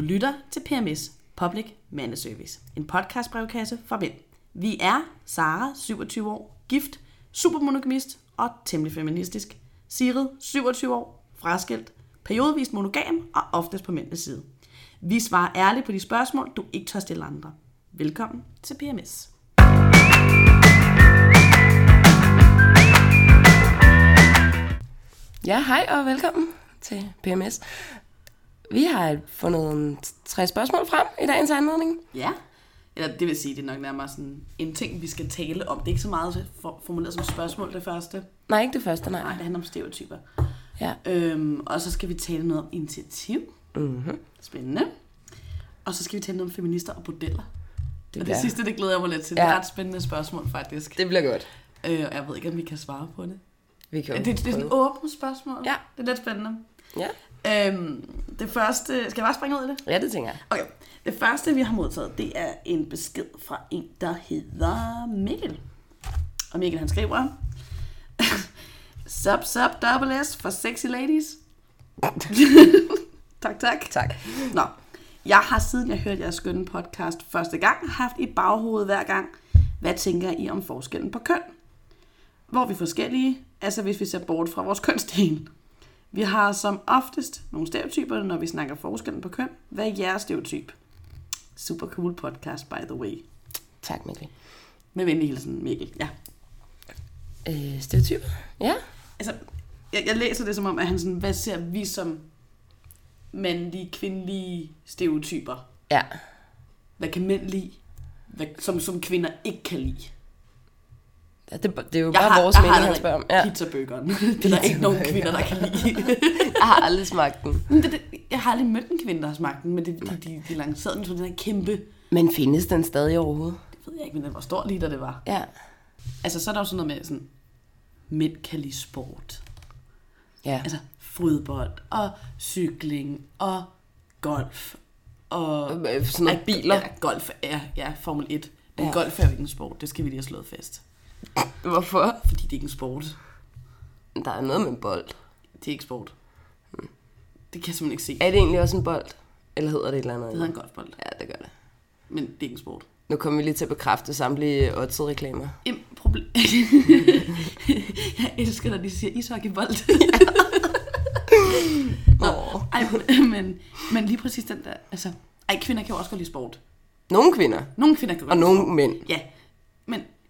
Du lytter til PMS, Public Mandeservice, en podcastbrevkasse fra mænd. Vi er Sara, 27 år, gift, supermonogamist og temmelig feministisk. Sigrid, 27 år, fraskilt, periodevist monogam og oftest på mændenes side. Vi svarer ærligt på de spørgsmål, du ikke tør stille andre. Velkommen til PMS. Ja, hej og velkommen til PMS. Vi har fundet tre spørgsmål frem i dagens anledning. Ja, eller det vil sige, det er nok nærmere sådan en ting, vi skal tale om. Det er ikke så meget for- formuleret som spørgsmål, det første. Nej, ikke det første, nej. Nej, det handler om stereotyper. Ja. Øhm, og så skal vi tale noget om initiativ. Mm-hmm. Spændende. Og så skal vi tale noget om feminister og bordeller. Det, Og det sidste, det glæder jeg mig lidt til. Det er Ja. et ret spændende spørgsmål, faktisk. det bliver godt. Øh, jeg ved ikke, om vi kan svare på det. Vi kan Det, det, er sådan et åbent spørgsmål. Ja. Det er lidt spændende. Ja. Øhm, det første... Skal jeg bare springe ud i det? ja, det tænker jeg. Okay. Det første, vi har modtaget, det er en besked fra en, der hedder Mikkel. Og Mikkel, han skriver... Sup, sup, double S for sexy ladies. tak, tak. Tak. Nå, jeg har siden jeg hørte jeres skønne podcast første gang, haft i baghovedet hver gang, hvad tænker I om forskellen på køn? Hvor er vi forskellige, altså hvis vi ser bort fra vores kønsdel. Vi har som oftest nogle stereotyper, når vi snakker forskellen på køn. Hvad er jeres stereotyp? Super cool podcast, by the way. Tak, Mikkel. Med venlig hilsen, Mikkel. Ja. Øh, stereotyper? Ja. Altså, jeg, jeg læser det som om, at han sådan, hvad ser vi som mandlige, kvindelige stereotyper? Ja. Hvad kan mænd lide? Hvad, som, som kvinder ikke kan lide? Ja det, det er jo Jeg bare har, vores jeg mening, han spørger om. Ja. pizzaburgeren. Det er der ikke nogen kvinder, der kan lide. Jeg har aldrig smagt den. Men det, det, jeg har aldrig mødt en kvinde, der har smagt den, men det, de, de, de lancerede den som den her kæmpe... Men findes den stadig overhovedet? Det ved jeg ikke, men den var stor lige, da det var. Ja. Altså, så er der jo sådan noget med sådan... Mænd kan lide sport. Ja. Altså, fodbold og cykling og golf. Og Øh, Sådan noget biler. Ja, golf er ja, Formel 1. Men ja. golf er jo ikke en sport. Det skal vi lige have slået fast. Hvorfor? Fordi det er ikke en sport. Der er noget med en bold. Det er ikke sport. Det kan jeg simpelthen ikke se. Er det egentlig også en bold? Eller hedder det et eller andet? Det hedder en golfbold. Ja, det gør det. Men det er ikke en sport. Nu kommer vi lige til at bekræfte samtlige Otto-reklamer. Em, problem... jeg elsker, når de siger ishockeybold. Nå, ej, men, men lige præcis den der... Altså, ej, kvinder kan jo også godt lide sport. Nogle kvinder, Nogle kvinder kan godt og lide nogle sport. mænd. Ja,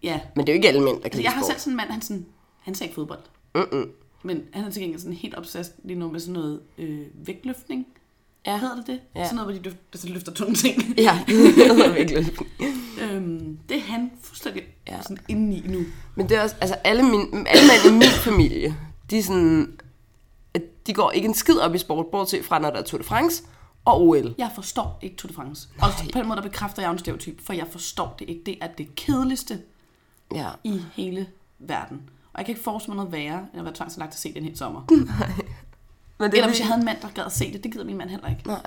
ja. Men det er jo ikke alle mænd, der kan Altså, jeg har selv sådan en mand, han, sådan, han ser ikke fodbold. Mm-mm. Men han er til gengæld sådan helt obsessed lige nu med sådan noget øh, vægtløftning. Ja. Hedder det det? Ja. Sådan noget, hvor de løfter, altså, løfter tunge ting. Ja, det hedder virkelig. øhm, det er han fuldstændig Ja. sådan inde i nu. Men det er også, altså alle, min, alle mænd i min familie, de er sådan, at de går ikke en skid op i sport, bortset fra, når der er Tour de France og OL. Jeg forstår ikke Tour de France. Og på den måde, der bekræfter jeg en stereotyp, for jeg forstår det ikke. Det er det kedeligste Ja. i hele verden. Og jeg kan ikke forestille mig noget værre, end at være tvangslagt at se den hele sommer. Men det Eller er hvis jeg havde en mand, der gad at se det, det gider min mand heller ikke. Nej.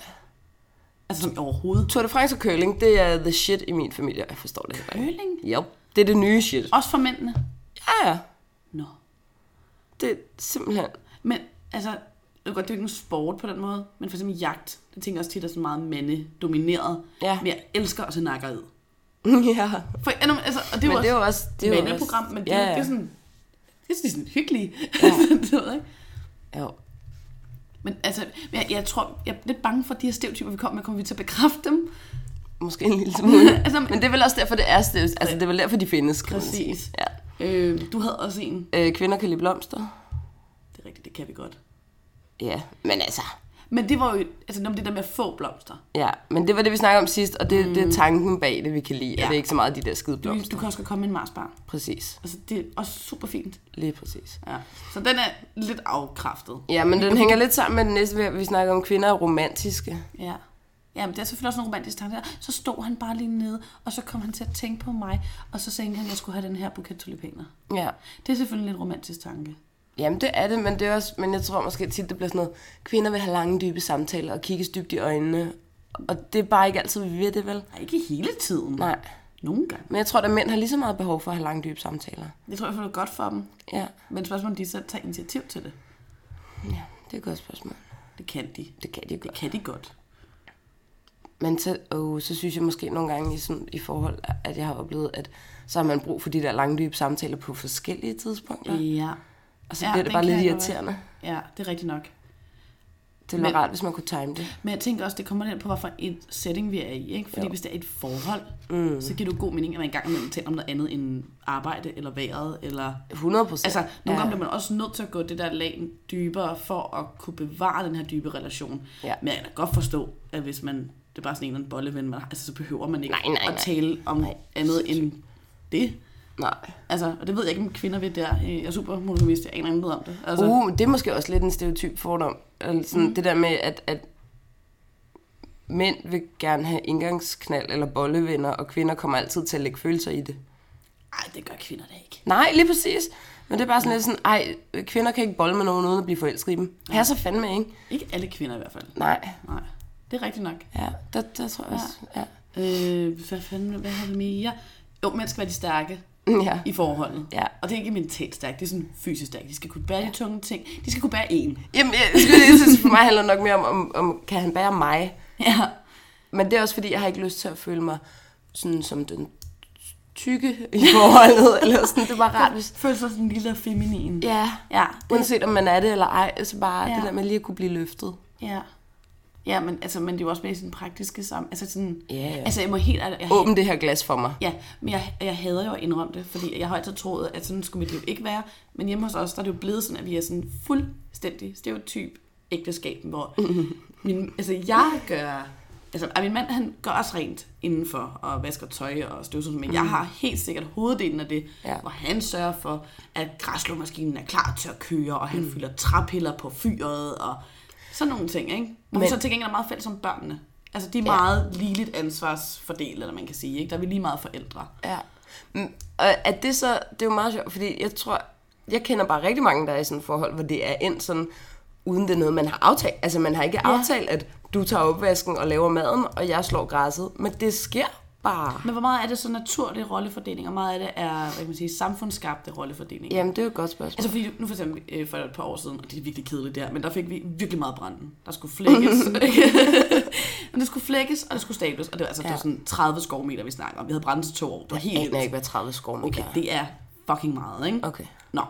Altså som overhovedet. Tour de France og curling, det er the shit i min familie. Jeg forstår det heller ikke. Curling? Jo, det er det nye shit. Også for mændene. Ja, ja. Nå. Det er simpelthen... Men altså, det er jo ikke en sport på den måde, men for eksempel jagt, det tænker jeg også tit er sådan meget mandedomineret. Ja. Men jeg elsker at se nakker ud. ja. For, altså, og det er jo også også... Det er jo mandeprogram, men det, ja, ja. det er sådan, det er sådan hyggeligt. Ja. det ved jeg ikke. Jo. Men altså, jeg, jeg tror, jeg er lidt bange for de her stereotyper, vi kommer med, kommer vi til at bekræfte dem? Måske en lille smule. Altså, Men det er vel også derfor, det er stedet. Altså, det er vel derfor, de findes. Præcis. Ja. Øh, du havde også en. Øh, kvinder kan lide blomster. Det er rigtigt, det kan vi godt. Ja, men altså... Men det var jo, altså om det der med at få blomster. Ja, men det var det, vi snakkede om sidst, og det, mm. det er tanken bag det, vi kan lide. Ja. Og det er ikke så meget de der skide Du, blomster. du kan også komme med en Marsbar. Præcis. Altså, det er også super fint. Lige præcis. Ja. Så den er lidt afkræftet. Ja, men den hænger lidt sammen med den næste, vi- snakker om kvinder er romantiske. Ja. Ja, men det er selvfølgelig også en romantisk tanke. Så stod han bare lige nede, og så kom han til at tænke på mig, og så sagde han, at jeg skulle have den her buket tulipaner. Ja. Det er selvfølgelig en lidt romantisk tanke. Jamen, det er det, men, det er også, men jeg tror måske tit, det bliver sådan noget, kvinder vil have lange, dybe samtaler og kigges dybt i øjnene. Og det er bare ikke altid, vi ved det, vel? Nej, ikke hele tiden. Nej. Nogle gange. Men jeg tror, at mænd har lige så meget behov for at have lange, dybe samtaler. Det tror jeg, det er godt for dem. Ja, Men spørgsmålet om de så tager initiativ til det. ja det er et godt spørgsmål. Det kan de. Det kan de Det godt. kan de godt. Men så, oh, så synes jeg måske nogle gange i, sådan, i forhold, at jeg har oplevet, at så har man brug for de der lange, dybe samtaler på forskellige tidspunkter. Ja. Og så Ja, bliver det bare lidt irriterende. Ja, det er rigtigt nok. Det ville rart, hvis man kunne time det. Men jeg tænker også, det kommer lidt på, hvorfor et setting vi er i. Ikke? Fordi Jo. hvis det er et forhold, mm. så giver det jo god mening, at man engang imellem taler om noget andet end arbejde, eller vejret, eller... 100 procent. Altså, nogle gange bliver man også nødt til at gå det der lag dybere, for at kunne bevare den her dybe relation. Ja. Men jeg kan godt forstå, at hvis man... Det er bare sådan en eller anden bolleven, man har, altså, så behøver man ikke Nej, nej, at nej. tale om Nej, andet end det. Nej. Altså, og det ved jeg ikke, om kvinder ved der. Jeg er super monogamist, jeg aner ikke noget om det. Altså, Uh, det er måske også lidt en stereotyp fordom. Altså sådan, mm. Det der med, at, at mænd vil gerne have indgangsknald eller bollevenner, og kvinder kommer altid til at lægge følelser i det. Ej, det gør kvinder da ikke. Nej, lige præcis. Men det er bare sådan lidt sådan, ej, kvinder kan ikke bolle med nogen uden at blive forelsket i dem. Her så fandme, ikke? Ikke alle kvinder i hvert fald. Nej. Nej, det er rigtigt nok. Ja, der, der tror jeg også. Ja. Øh, hvad fanden, hvad har vi mere? Jo, mænd skal være de stærke Ja. i forholdet. Ja. Og det er ikke mentalt stærkt, det er sådan fysisk stærkt. De skal kunne bære de tunge ting. De skal kunne bære en. Jamen, jeg lige sige, for mig handler nok mere om, om, om, kan han bære mig? Ja. Men det er også fordi, jeg har ikke lyst til at føle mig sådan som den tykke i forholdet, eller sådan, det bare rart, hvis... Føler sig sådan en lille og feminin. Ja, Ja. uanset om man er det eller ej, så bare ja. Ja. det der med lige at kunne blive løftet. Ja. Ja, men, altså, men det er jo også med i sådan praktiske sammen. Altså sådan, Ja, ja. altså jeg må helt jeg, Åbn det her glas for mig. Ja, men jeg, jeg hader jo at indrømme det, fordi jeg har altid troet, at sådan skulle mit liv ikke være. Men hjemme hos os, der er det jo blevet sådan, at vi er sådan fuldstændig stereotyp ægteskab, hvor min, altså jeg gør, altså min mand han gør også rent indenfor og vasker tøj og støvsuger, men jeg har helt sikkert hoveddelen af det, Ja. hvor han sørger for, at græsslåmaskinen er klar til at køre, og han mm. fylder træpiller på fyret og sådan nogle ting, ikke? Men Men- så til gengæld er meget fælles som børnene. Altså, de er Ja. meget ligeligt ansvarsfordelt, eller man kan sige, ikke? Der er vi lige meget forældre. Ja. Mm, Og at det så, det er jo meget sjovt, fordi jeg tror, jeg kender bare rigtig mange, der er i sådan et forhold, hvor det er endt sådan, uden det er noget, man har aftalt. Altså, man har ikke Ja. aftalt, at du tager opvasken og laver maden, og jeg slår græsset. Men det sker bare. Men hvor meget er det så naturlig rollefordeling, og meget af det er, hvad kan man sige, samfundsskabte rollefordeling? Jamen, det er jo et godt spørgsmål. Altså fordi, nu for eksempel øh, for et par år siden, og det er virkelig kedeligt der, men der fik vi virkelig meget branden. Der skulle flækkes. men det skulle flækkes, og det skulle stables, og det var, altså, ja. det var sådan 30 skovmeter, vi snakker om. Vi havde brændt til to år. Det var helt jeg ikke, hvad 30 skovmeter Okay, det er fucking meget, ikke? Okay. Nå.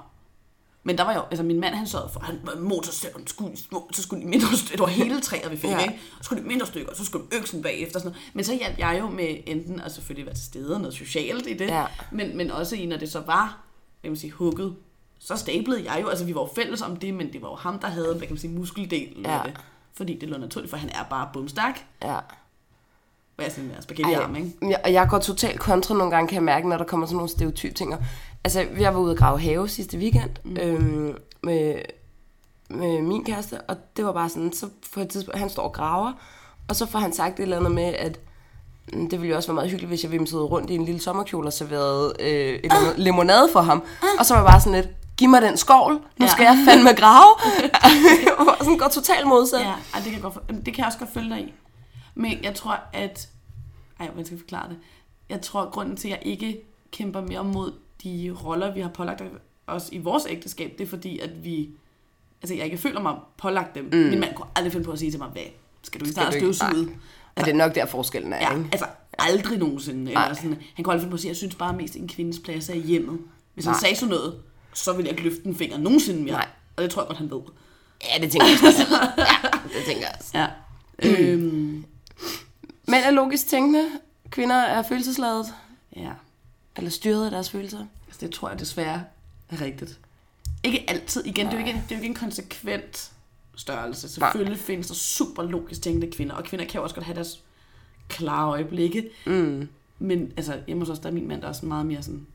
Men der var jo, altså min mand han sørgede for, han motorsaven skulle, så skulle de mindre stykker, det var hele træet vi fik, Ja. ikke? Så skulle de mindre stykker, så skulle øksen bagefter, sådan noget. Men så hjalp jeg jo med enten at selvfølgelig være til stede, noget socialt i det, Ja. men, men også i, når det så var, hvad kan man sige, hugget, så stablede jeg jo, altså vi var jo fælles om det, men det var jo ham, der havde, hvad kan man sige, muskeldelen Ja. af det. Fordi det lå naturligt, for han er bare bumstærk. Ja. Hvad er sådan en spaghetti-arm, ikke? Ja, og jeg går totalt kontra nogle gange, kan jeg mærke, når der kommer sådan nogle stereotype ting. Altså, jeg var ude at grave have sidste weekend mm. øhm, med, med min kæreste, og det var bare sådan, så på et tidspunkt, han står og graver, og så får han sagt et eller andet med, at mm, det ville jo også være meget hyggeligt, hvis jeg vimsede rundt i en lille sommerkjole og serverede øh, et eller andet limonade for ham. Og så var jeg bare sådan lidt, giv mig den skovl, nu Ja. skal jeg fandme grave. og sådan går totalt modsat. Ja, det, kan jeg godt, det kan jeg også godt følge dig i. Men jeg tror, at... Ej, hvordan skal jeg forklare det? Jeg tror, at grunden til, at jeg ikke kæmper mere mod de roller, vi har pålagt os i vores ægteskab, det er fordi, at vi... Altså, jeg ikke føler mig pålagt dem. Mm. Min mand kunne aldrig finde på at sige til mig, hvad? Skal du ikke snart ikke? støvsuget? Og det er nok der forskellen er, Ja, ikke? altså aldrig nogensinde. Nej. Eller sådan, han kunne aldrig finde på at sige, jeg synes bare mest, en kvindes plads er i hjemmet. Hvis han Nej. sagde sådan noget, så ville jeg ikke løfte en finger nogensinde mere. Nej. Og det tror jeg godt, han ved. Ja, det tænker jeg også. ja, det tænker jeg også. Ja. øhm, Mænd er logisk tænkende, kvinder er følelsesladet, ja. Eller styret af deres følelser. Altså, det tror jeg desværre er rigtigt. Ikke altid. Igen, det er jo ikke, det er jo ikke en konsekvent størrelse. Selvfølgelig Nej. findes der super logisk tænkende kvinder, og kvinder kan jo også godt have deres klare øjeblikke. Mm. Men altså, hjemme hos os, der er min mand der er sådan meget mere sådan,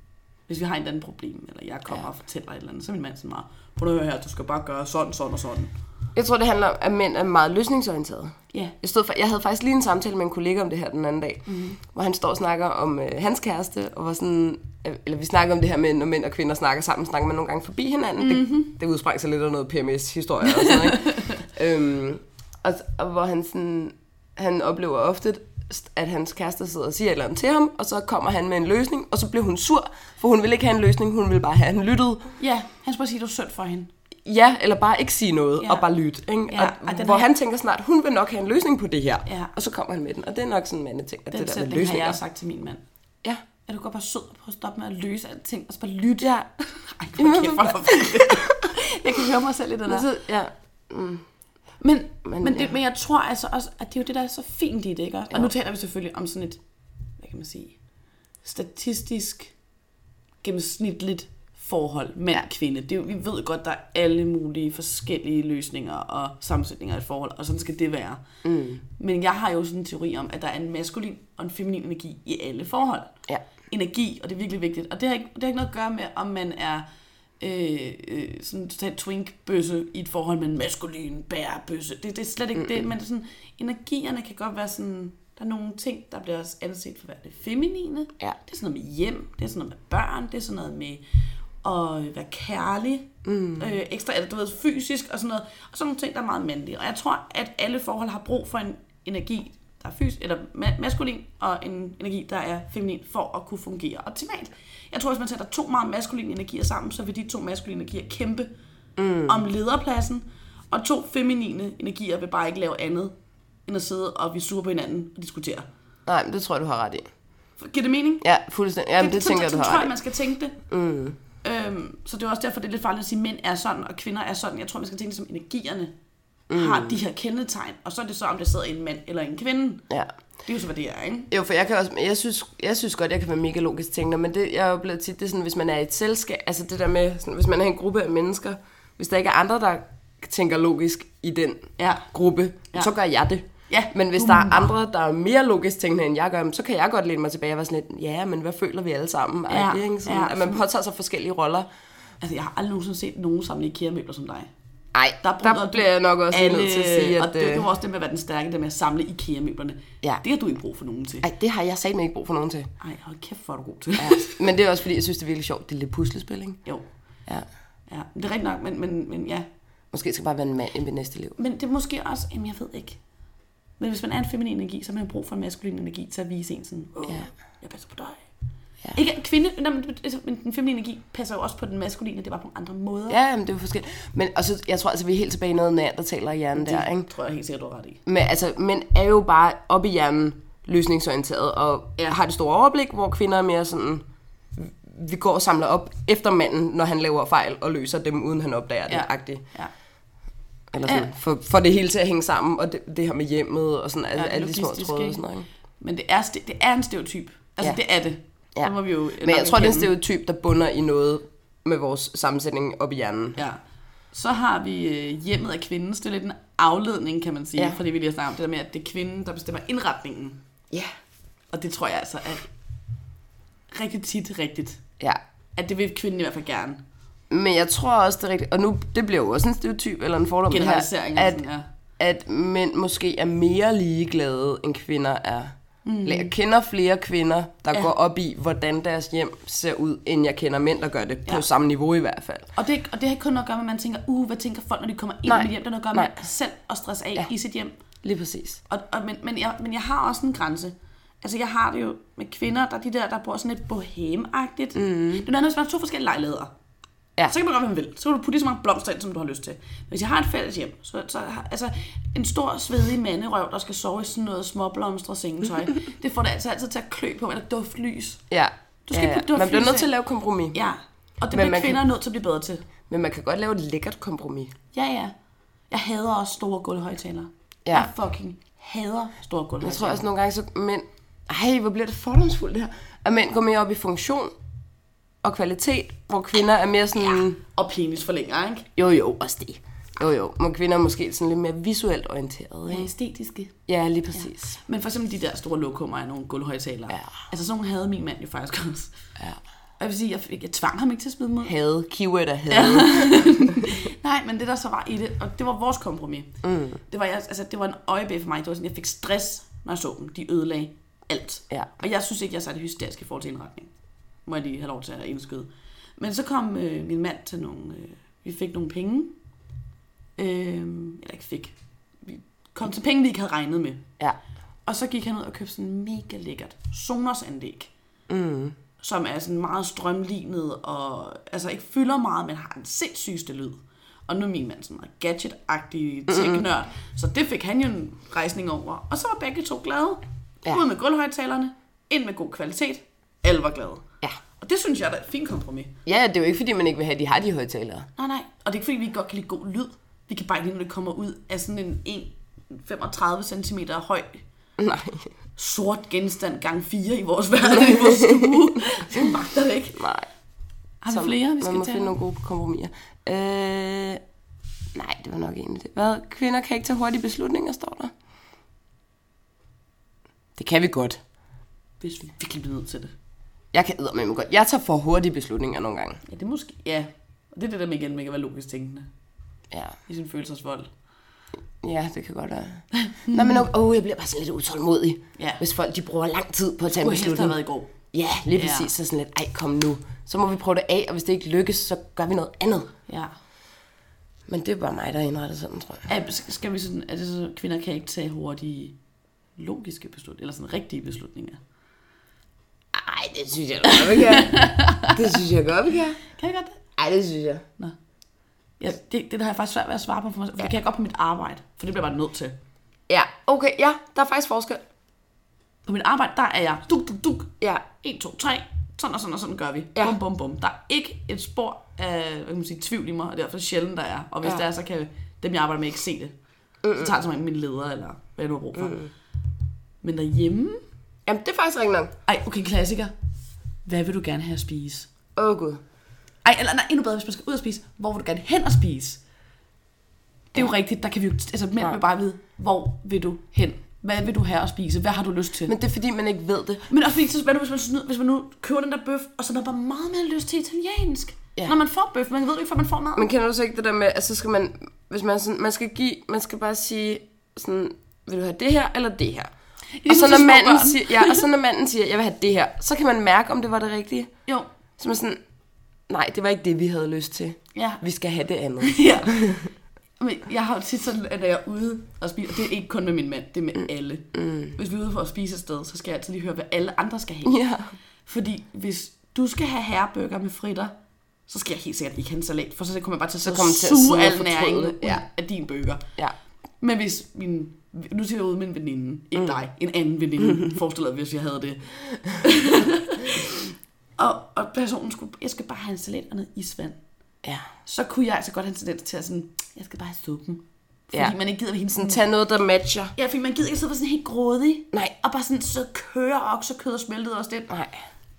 hvis vi har et eller andet problem, eller jeg kommer ja. og fortæller et eller andet, så er min mand sådan meget, prøv at høre her, du skal bare gøre sådan, sådan og sådan. Jeg tror, det handler om, at mænd er meget løsningsorienterede. Ja. Jeg, stod for, jeg havde faktisk lige en samtale med en kollega om det her den anden dag, mm. hvor han står og snakker om øh, hans kæreste, og var sådan, øh, eller vi snakker om det her med, når mænd og kvinder snakker sammen, snakker man nogle gange forbi hinanden. Mm-hmm. Det, det udsprang sig lidt af noget PMS-historie og sådan noget, øhm, og, og hvor han sådan, han oplever ofte, at hans kæreste sidder og siger et eller andet til ham, og så kommer han med en løsning, og så bliver hun sur, for hun vil ikke have en løsning, hun vil bare have, at han lyttede. Ja, han skulle sige, at det var synd for hende. Ja, eller bare ikke sige noget, Ja. og bare lytte. Ikke? Ja, og og hvor har- han tænker snart, hun vil nok have en løsning på det her. Ja. Og så kommer han med den, og det er nok sådan, man tænker, Den det der med sætning har løsninger. jeg sagt til min mand. Ja. Er du godt bare sød og prøve at stoppe med at løse alting, og så bare lytte? Ja. Ej, hvor kæft, hvor det. Jeg kan høre mig selv i Men der. ja. Men, men, Men, men, det, ja. men jeg tror altså også, at det er jo det, der er så fint i det, ikke? Og Ja. nu taler vi selvfølgelig om sådan et, hvad kan man sige, statistisk gennemsnitligt forhold mand og kvinde. Det vi ved godt, der er alle mulige forskellige løsninger og sammensætninger af et forhold, og sådan skal det være. Mm. Men jeg har jo sådan en teori om, at der er en maskulin og en feminin energi i alle forhold. Ja. Energi, og det er virkelig vigtigt. Og det har ikke, det har ikke noget at gøre med, om man er øh, øh, sådan totalt twink-bøsse i et forhold med en maskulin bærebøsse. Det, det er slet ikke mm. det, men sådan, energierne kan godt være sådan, der er nogle ting, der bliver også anset for at være det feminine. Ja. Det er sådan noget med hjem, det er sådan noget med børn, det er sådan noget med at være kærlig, mm. øh, ekstra, eller du ved, fysisk og sådan noget. Og sådan nogle ting, der er meget mandlige. Og jeg tror, at alle forhold har brug for en energi, der er fysisk, eller ma- maskulin, og en energi, der er feminin, for at kunne fungere optimalt. Jeg tror, hvis man sætter to meget maskuline energier sammen, så vil de to maskuline energier kæmpe mm. om lederpladsen, og to feminine energier vil bare ikke lave andet, end at sidde og vi sure på hinanden og diskutere. Nej, men det tror jeg, du har ret i. Giver det mening? Ja, fuldstændig. Jamen, det, sådan- tænker jeg, du har tror jeg, ret man skal tænke det. Mm. Øhm, så det er også derfor, det er lidt farligt at sige, at mænd er sådan, og kvinder er sådan. Jeg tror, man skal tænke det som energierne mm. har de her kendetegn. Og så er det så, om der sidder en mand eller en kvinde. Ja. Det er jo så, hvad det er, ikke? Jo, for jeg kan også, jeg synes, jeg synes godt, jeg kan være mega logisk tænkende, men det, jeg er jo blevet tit, det er sådan, hvis man er i et selskab, altså det der med, sådan, hvis man er en gruppe af mennesker, hvis der ikke er andre, der tænker logisk i den Ja. gruppe, Ja. ja. så gør jeg det. Ja, Men hvis der er andre, der er mere logisk tænkende, end jeg gør, så kan jeg godt læne mig tilbage og være sådan lidt, ja, men hvad føler vi alle sammen? Ja, Ja, ikke? Sådan, ja, at man påtager sig forskellige roller. Altså, jeg har aldrig nogensinde set nogen samle IKEA-møbler som dig. Nej, Der, der, bliver jeg nok også alle, nødt til at sige, og at... det, det øh, var også det med at være den stærke, det med at samle IKEA-møblerne. Ja. Det har du ikke brug for nogen til. Ej, det har jeg sagt ikke brug for nogen til. Ej, hold kæft, hvor er du god til. Ja. Men det er også fordi, jeg synes, det er virkelig sjovt. Det er lidt puslespil, ikke? jo, Ja. ja. Det er rigtigt nok, men, men, men ja. Måske skal jeg bare være en mand i mit næste liv. Men det er måske også, jamen jeg ved ikke. Men hvis man er en feminin energi, så har man brug for en maskulin energi til at vise en sådan, åh, Ja. jeg passer på dig. Ja. Ikke kvinde, men, altså, men den feminine energi passer jo også på den maskuline, det bare på andre måder. Ja, jamen, det er jo forskelligt. Men og så, jeg tror altså, vi er helt tilbage i noget neandertaler i hjernen der, ikke? Det tror jeg helt sikkert, du har ret i. Men altså, mænd er jo bare oppe i hjernen løsningsorienteret, og Ja. ja. har det store overblik, hvor kvinder er mere sådan, vi går og samler op efter manden, når han laver fejl, og løser dem, uden han opdager det, Ja. agtigt. Ja. Eller sådan, Ja. for, for det hele til at hænge sammen, og det, det her med hjemmet, og sådan, ja, alle de små tråde og sådan noget, ikke? Men det er, det er en stereotyp. Altså, Ja. det er det. Ja. Det må vi jo Men jeg tror, det er en stereotyp, der bunder i noget med vores sammensætning op i hjernen. Ja. Så har vi øh, hjemmet af kvinden. Det er lidt en afledning, kan man sige, ja. Ja. fra det, vi lige har snakket om. Det der med, at det er kvinden, der bestemmer indretningen. Ja. Og det tror jeg altså er rigtig tit rigtigt. Ja. At det vil kvinden i hvert fald gerne. Men jeg tror også, det er rigtigt, og nu, det bliver jo også en stereotyp, eller en fordom, det her, at, sådan, ja. at mænd måske er mere ligeglade, end kvinder er. Mm. Jeg kender flere kvinder, der Ja. går op i, hvordan deres hjem ser ud, end jeg kender mænd, der gør det på Ja. samme niveau i hvert fald. Og det, og det har ikke kun noget at gøre med, at man tænker, uh, hvad tænker folk, når de kommer ind i mit hjem? Det har noget at gøre Nej. med selv at stresse af ja. I sit hjem. Lige præcis. Og, og, men, men, jeg, men jeg har også en grænse. Altså, jeg har det jo med kvinder, der er de der, der bor sådan lidt boheme-agtigt. Mm. Det er noget hvis man har to forskellige lejligheder. Ja. Så kan man godt, hvad man vil. Så kan du putte lige så mange blomster ind, som du har lyst til. Men hvis jeg har et fælles hjem, så, så altså, en stor, svedig manderøv, der skal sove i sådan noget småblomstret sengetøj, det får det altså altid til at klø på, eller duftlys. Ja. Du skal ja, ja. putte Man bliver duftlys nødt til at lave kompromis. Ja, og det Men bliver kvinder kan- nødt til at blive bedre til. Men man kan godt lave et lækkert kompromis. Ja, ja. Jeg hader også store gulvhøjtalere. Ja. Jeg fucking hader store Jeg gulvhøjtalere. tror også nogle gange, så mænd... Ej, hvor bliver det fordomsfuldt det her. At mænd går mere op i funktion og kvalitet, hvor kvinder er mere sådan... Ja. Og penis forlænger, ikke? Jo, jo, også det. Jo, jo. Hvor kvinder er måske sådan lidt mere visuelt orienteret, ikke? Æstetiske. Ja, lige præcis. Men for eksempel de der store lokummer af nogle gulvhøjtalere. Ja. Altså sådan havde min mand jo faktisk også. Ja. Og jeg vil sige, jeg, fik, jeg tvang ham ikke til at smide ud. Had. Keyword er had. Nej, men det der så var i det, og det var vores kompromis. Mm. Det, var, jeg, altså, det var en øjebæk for mig. Det var sådan, jeg fik stress, når jeg så dem. De ødelagde alt. Ja. Og jeg synes ikke, jeg satte hysterisk i forhold til indretning. Må jeg lige have lov til at indskyde. Men så kom øh, min mand til nogle... Øh, vi fik nogle penge. Øh, eller ikke fik. Vi kom til penge, vi ikke havde regnet med. Ja. Og så gik han ud og købte sådan en mega lækkert Sonos anlæg. Mm. Som er sådan meget strømlignet og altså ikke fylder meget, men har den sindssygste lyd. Og nu er min mand sådan meget gadget-agtig tech-nørd. Så det fik han jo en rejsning over. Og så var begge to glade. Ja. Ud med gulvhøjtalerne, ind med god kvalitet. Alle var glade. Og det synes jeg er et fint kompromis. Ja, det er jo ikke, fordi man ikke vil have, at de har de højtalere. Nej, nej. Og det er ikke fordi, vi ikke godt kan lide god lyd. Vi kan bare ikke lide, når det kommer ud af sådan en 1 35 cm høj Nej. sort genstand gang 4 i vores verden i vores stue. Det magter det ikke. Nej. Har vi flere, vi man skal må tage? finde nogle gode kompromiser. Øh, nej, det var nok egentlig det. Hvad? Kvinder kan ikke tage hurtige beslutninger, står der. Det kan vi godt. Hvis vi virkelig bliver nødt til det. Jeg kan eddermame godt. Jeg tager for hurtige beslutninger nogle gange. Ja, det er måske... Ja. Og det er det der med igen med ikke at være logisk tænkende. Ja, I sin følelsesvold. ja det kan godt være. Nå, men okay, oh, jeg bliver bare sådan lidt utålmodig. Ja. Hvis folk de bruger lang tid på at tage en beslutning. været i går. Ja, lige Ja. præcis. Så sådan lidt, ej, kom nu. Så må vi prøve det af, og hvis det ikke lykkes, så gør vi noget andet. Ja. Men det er bare mig, der er indrettet sådan, tror jeg. Er, skal vi sådan, er det så, kvinder kan ikke tage hurtige logiske beslutninger, eller sådan rigtige beslutninger? Ej, det synes jeg godt, vi kan. det synes jeg godt, vi kan. Kan jeg godt det? Ej, det synes jeg. Nå. Ja, det, det har jeg faktisk svært ved at svare på, for, for det kan jeg godt på mit arbejde, for det bliver jeg bare nødt til. Ja, okay, ja, der er faktisk forskel. På mit arbejde, der er jeg duk, duk, duk. Ja, 1, 2, 3. Sådan og sådan og sådan gør vi. Ja. Ja. Bum, bum, bum. Der er ikke et spor af hvad kan man sige, tvivl i mig, og derfor er det sjældent, der er. Og hvis Ja. ja. det er, så kan dem, jeg arbejder med, ikke se det. Så tager det som min leder, eller hvad jeg nu har brug for. Mm. Men derhjemme... Jamen, det er faktisk rigtig nok. Ej, okay, klassiker. Hvad vil du gerne have at spise? Åh, oh, gud. Ej, eller nej, endnu bedre, hvis man skal ud og spise. Hvor vil du gerne hen og spise? Det er jo rigtigt, der kan vi jo... Altså, mænd Ja. vil bare vide, hvor vil du hen? Hvad vil du have at spise? Hvad har du lyst til? Men, det er fordi, man ikke ved det. men også fordi, så, nu, hvis, man, hvis man nu køber den der bøf, og så er der bare meget mere lyst til italiensk. Ja. Når man får bøf, man ved jo ikke, før man får mad. Men kender du så ikke det der med, at så skal man, hvis man sådan, man skal give, man skal bare sige sådan, vil du have det her, eller det her? Og så, når manden siger, ja, og så når manden siger, jeg vil have det her, så kan man mærke, om det var det rigtige. Jo, Så man sådan, nej, det var ikke det, vi havde lyst til. ja. Vi skal have det andet. ja. Men jeg har jo tit sådan, at når jeg er ude og spise, og det er ikke kun med min mand, det er med mm. alle. Mm. Hvis vi er ude for at spise et sted, så skal jeg altid lige høre, hvad alle andre skal have. Ja. Fordi hvis du skal have herrebøger med fritter, så skal jeg helt sikkert ikke have en salat, for så kommer jeg bare til at, Så kommer til at suge al næringen Ja. af din bøger. Ja. Men hvis min... Nu siger jeg ude med en veninde. Ikke mm. dig. En anden veninde. Forestiller hvis jeg havde det. og, og personen skulle... Jeg skal bare have en salat og noget isvand. Ja. Så kunne jeg altså godt have en tendens til at sådan... Jeg skal bare have suppen. Fordi Ja. man ikke gider hende sådan... Tag noget, der matcher. Ja, fordi man gider ikke sidde sådan helt grådig. Nej. Og bare sådan, så kører oksekød og smeltet også det. Nej.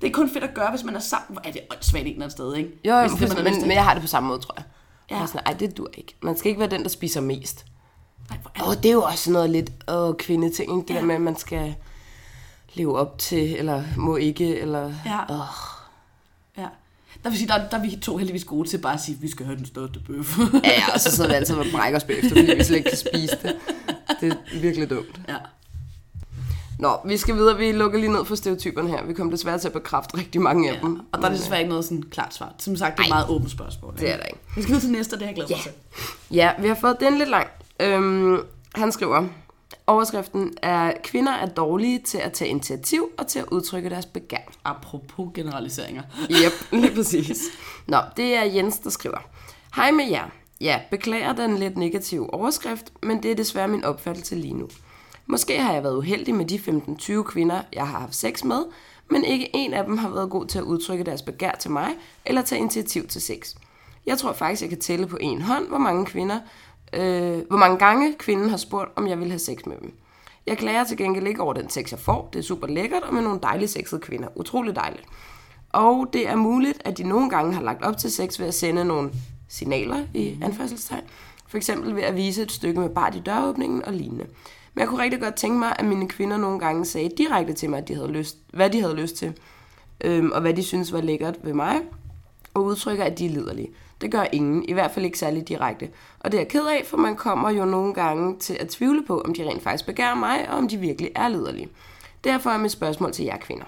Det er kun fedt at gøre, hvis man er sammen. Er det åndssvagt et eller andet sted, ikke? Jo, jo hvis det, man men, men jeg har det på samme måde, tror jeg. Ja. Ja. Sådan, Ej, det dur ikke. Man skal ikke være den, der spiser mest. Og det er jo også noget lidt åh, kvindeting, ikke? Det Ja. der med, at man skal leve op til, eller må ikke, eller... Ja. Åh, Ja. Der vil sige, der, der er vi to heldigvis gode til bare at sige, at vi skal have den største bøf. Ja, ja, og så sidder vi altid og brækker os bagefter, fordi vi slet ikke kan spise det. Det er virkelig dumt. ja. Nå, vi skal videre. Vi lukker lige ned for stereotyperne her. Vi kommer desværre til at bekræfte rigtig mange af ja. dem. Og der er desværre ikke noget sådan klart svar. Som sagt, det er et meget åbent spørgsmål. Det er der ikke. Vi skal videre til næste, det har jeg glædet mig til. Ja, vi har fået den lidt lang. Øhm, han skriver, overskriften er, kvinder er dårlige til at tage initiativ og til at udtrykke deres begær. Apropos generaliseringer. Yep, lige præcis. Nå, det er Jens, der skriver. Hej med jer. Ja, beklager den lidt negative overskrift, men det er desværre min opfattelse lige nu. Måske har jeg været uheldig med de 15-20 kvinder, jeg har haft sex med, men ikke en af dem har været god til at udtrykke deres begær til mig, eller tage initiativ til sex. Jeg tror faktisk, jeg kan tælle på en hånd, hvor mange kvinder, øh, hvor mange gange kvinden har spurgt, om jeg vil have sex med dem. Jeg klager til gengæld ikke over den sex, jeg får. Det er super lækkert, og med nogle dejlige sexede kvinder. Utrolig dejligt. Og det er muligt, at de nogle gange har lagt op til sex ved at sende nogle signaler i anførselstegn. For eksempel ved at vise et stykke med bart i døråbningen og lignende. Men jeg kunne rigtig godt tænke mig, at mine kvinder nogle gange sagde direkte til mig, at de havde lyst, hvad de havde lyst til, øhm, og hvad de synes var lækkert ved mig, og udtrykker, at de er liderlige. Det gør ingen, i hvert fald ikke særlig direkte. Og det er jeg ked af, for man kommer jo nogle gange til at tvivle på, om de rent faktisk begærer mig, og om de virkelig er liderlige. Derfor er mit spørgsmål til jer kvinder.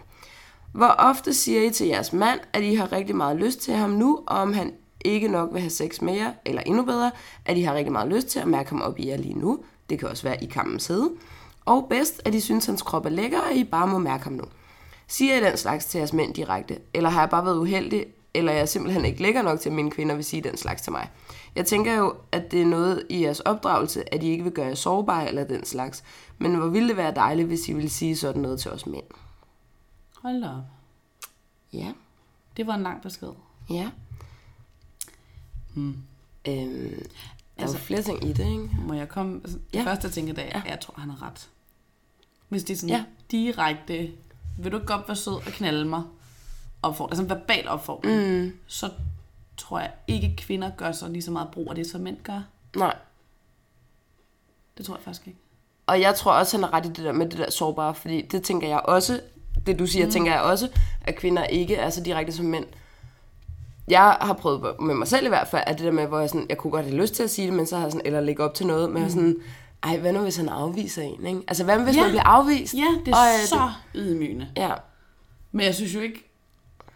Hvor ofte siger I til jeres mand, at I har rigtig meget lyst til ham nu, og om han ikke nok vil have sex med jer, eller endnu bedre, at I har rigtig meget lyst til at mærke ham op i jer lige nu. Det kan også være i kammens hede. Og bedst, at I synes, hans krop er lækker, og I bare må mærke ham nu. Siger I den slags til jeres mænd direkte, eller har jeg bare været uheldig, eller jeg er simpelthen ikke lækker nok til, at mine kvinder vil sige den slags til mig. Jeg tænker jo, at det er noget i jeres opdragelse, at I ikke vil gøre jer sårbare eller den slags. Men hvor ville det være dejligt, hvis I ville sige sådan noget til os mænd? Hold op. Ja, Det var en lang besked. ja. Hmm. Øhm, der altså, er flere ting i det, ikke? Må jeg komme? Altså, det Ja. første, jeg tænker, det er, at jeg tror, han har ret. Hvis det er sådan Ja. direkte, vil du godt være sød og knalde mig? Opfordring, altså en verbal opfordring. Mm. Så tror jeg ikke, kvinder gør så lige så meget brug af det, som mænd gør. Nej. Det tror jeg faktisk ikke. Og jeg tror også, han har ret i det der med det der sårbare, fordi det tænker jeg også, det du siger, mm. tænker jeg også, at kvinder ikke er så direkte som mænd. Jeg har prøvet med mig selv i hvert fald, at det der med, hvor jeg, sådan, jeg kunne godt have lyst til at sige det, men så har jeg sådan, eller lægge op til noget, men mm. sådan, ej, hvad nu hvis han afviser en, ikke? Altså, hvad nu hvis Ja. man bliver afvist? Ja, det er Og, øh, så ydmygende. Ja, Men jeg synes jo ikke...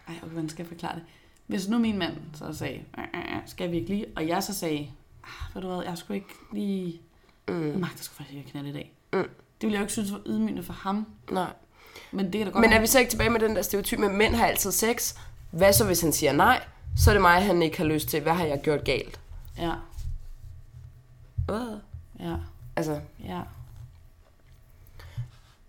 Ej, okay, hvordan skal jeg forklare det? Hvis nu min mand så sagde, "Øh, øh, øh, skal vi ikke lige? Og jeg så sagde, ah, ved du hvad, jeg skulle ikke lige... Mm. Magter sgu faktisk ikke knalde i dag. Mm. Det ville jeg jo ikke synes var ydmygende for ham. nej. Men det kan da godt Men er vi så ikke tilbage med den der stereotyp med, at mænd har altid sex? Hvad så, hvis han siger nej? Så er det mig, han ikke har lyst til. Hvad har jeg gjort galt? Ja, Hvad? ja, Altså, ja.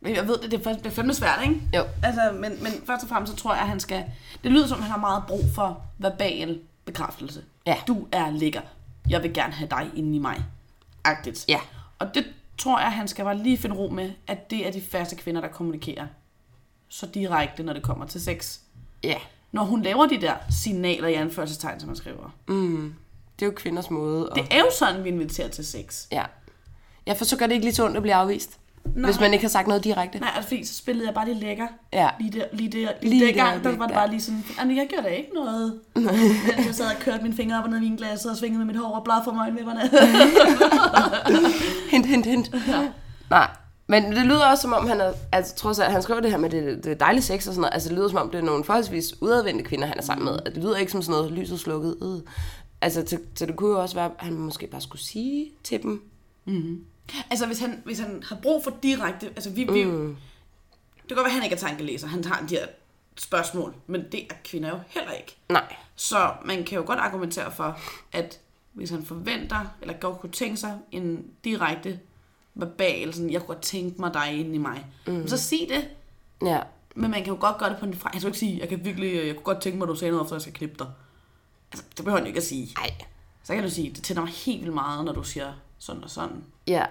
Men jeg ved, det, det er det er fandme svært, ikke? jo. Altså, men, men først og fremmest så tror jeg, at han skal... Det lyder som, at han har meget brug for verbal bekræftelse. Ja. Du er lækker. Jeg vil gerne have dig inde i mig. Agtigt. Ja. Og det tror jeg, han skal bare lige finde ro med, at det er de faste kvinder, der kommunikerer så direkte, når det kommer til sex. Ja. Når hun laver de der signaler i anførselstegn, som man skriver. Mm. Det er jo kvinders måde. At... Det er jo sådan, vi inviterer til sex. Ja. Ja, for så gør det ikke lige så ondt at blive afvist. Nej. Hvis man ikke har sagt noget direkte. Nej, altså fordi så spillede jeg bare lige lækker. Ja. Lige der, lige der, lige, Lige lige der gang, der, der var det bare lige sådan, "Ej, men jeg gjorde da ikke noget. Jeg sad og kørte mine fingre op og ned i vinglasset og svingede med mit hår og blad for mig vipperne. Hint, hint, hint. Ja. Nej. Men det lyder også som om, han er, altså trods alt, han skriver det her med det, det dejlige sex og sådan noget, altså det lyder som om, det er nogle forholdsvis udadvendte kvinder, han er sammen med. Det lyder ikke som sådan noget lyset slukket. Øh. Altså, til, til det kunne jo også være, at han måske bare skulle sige til dem. Altså hvis han, hvis han har brug for direkte, altså vi, vi mm. det kan godt være, at han ikke er tankelæser, han har de her spørgsmål, men det er kvinder jo heller ikke. Nej. Så man kan jo godt argumentere for, at hvis han forventer, eller godt kunne tænke sig en direkte verbal, sådan, jeg kunne godt tænke mig dig inde i mig, mm. så sig det. Ja. Men man kan jo godt gøre det på en fra. Jeg skal ikke sige, jeg kan virkelig, jeg kunne godt tænke mig, at du sagde noget, for jeg skal klippe dig. Altså, det behøver han jo ikke at sige. Nej. Så kan du sige, det tænder mig helt vildt meget, når du siger sådan og sådan. Ja.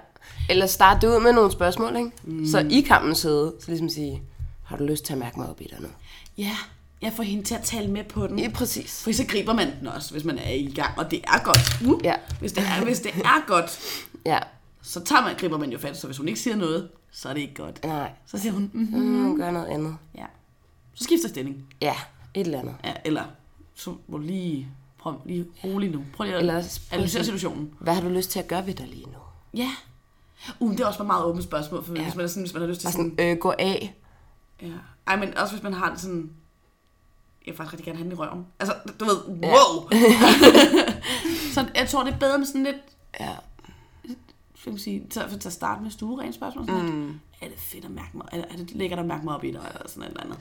Eller starte ud med nogle spørgsmål, ikke? Mm. Så i kampen sidde, så ligesom sige, har du lyst til at mærke mig op i dig nu? Ja, jeg får hende til at tale med på den. Ja, præcis. For så griber man den også, hvis man er i gang, og det er godt. Uh, Ja. hvis, det er, hvis det er godt, Ja. så tager man, griber man jo fat, så hvis hun ikke siger noget, så er det ikke godt. Nej. Så siger hun, mm-hmm. Mm, gør noget andet. ja. Så skifter stilling. Ja, et eller andet. Ja, eller så må lige, prøv lige rolig nu. Prøv lige at Eller- analysere situationen. Hvad har du lyst til at gøre ved dig lige nu? Ja. Uh, det er også bare meget åbent spørgsmål, for ja. hvis, man er sådan, hvis man har lyst til Bare sådan... sådan, øh, gå af. Ja. Ej, men også hvis man har det sådan... Jeg vil faktisk rigtig gerne have den i røven. Altså, du ved, wow! så jeg tror, det er bedre med sådan lidt... Ja. Skal man sige, til, til at starte med stueren spørgsmål. Sådan mm. Er det fedt at mærke mig? Er, er det lækkert at mærke mig op i dig? Eller sådan et eller andet.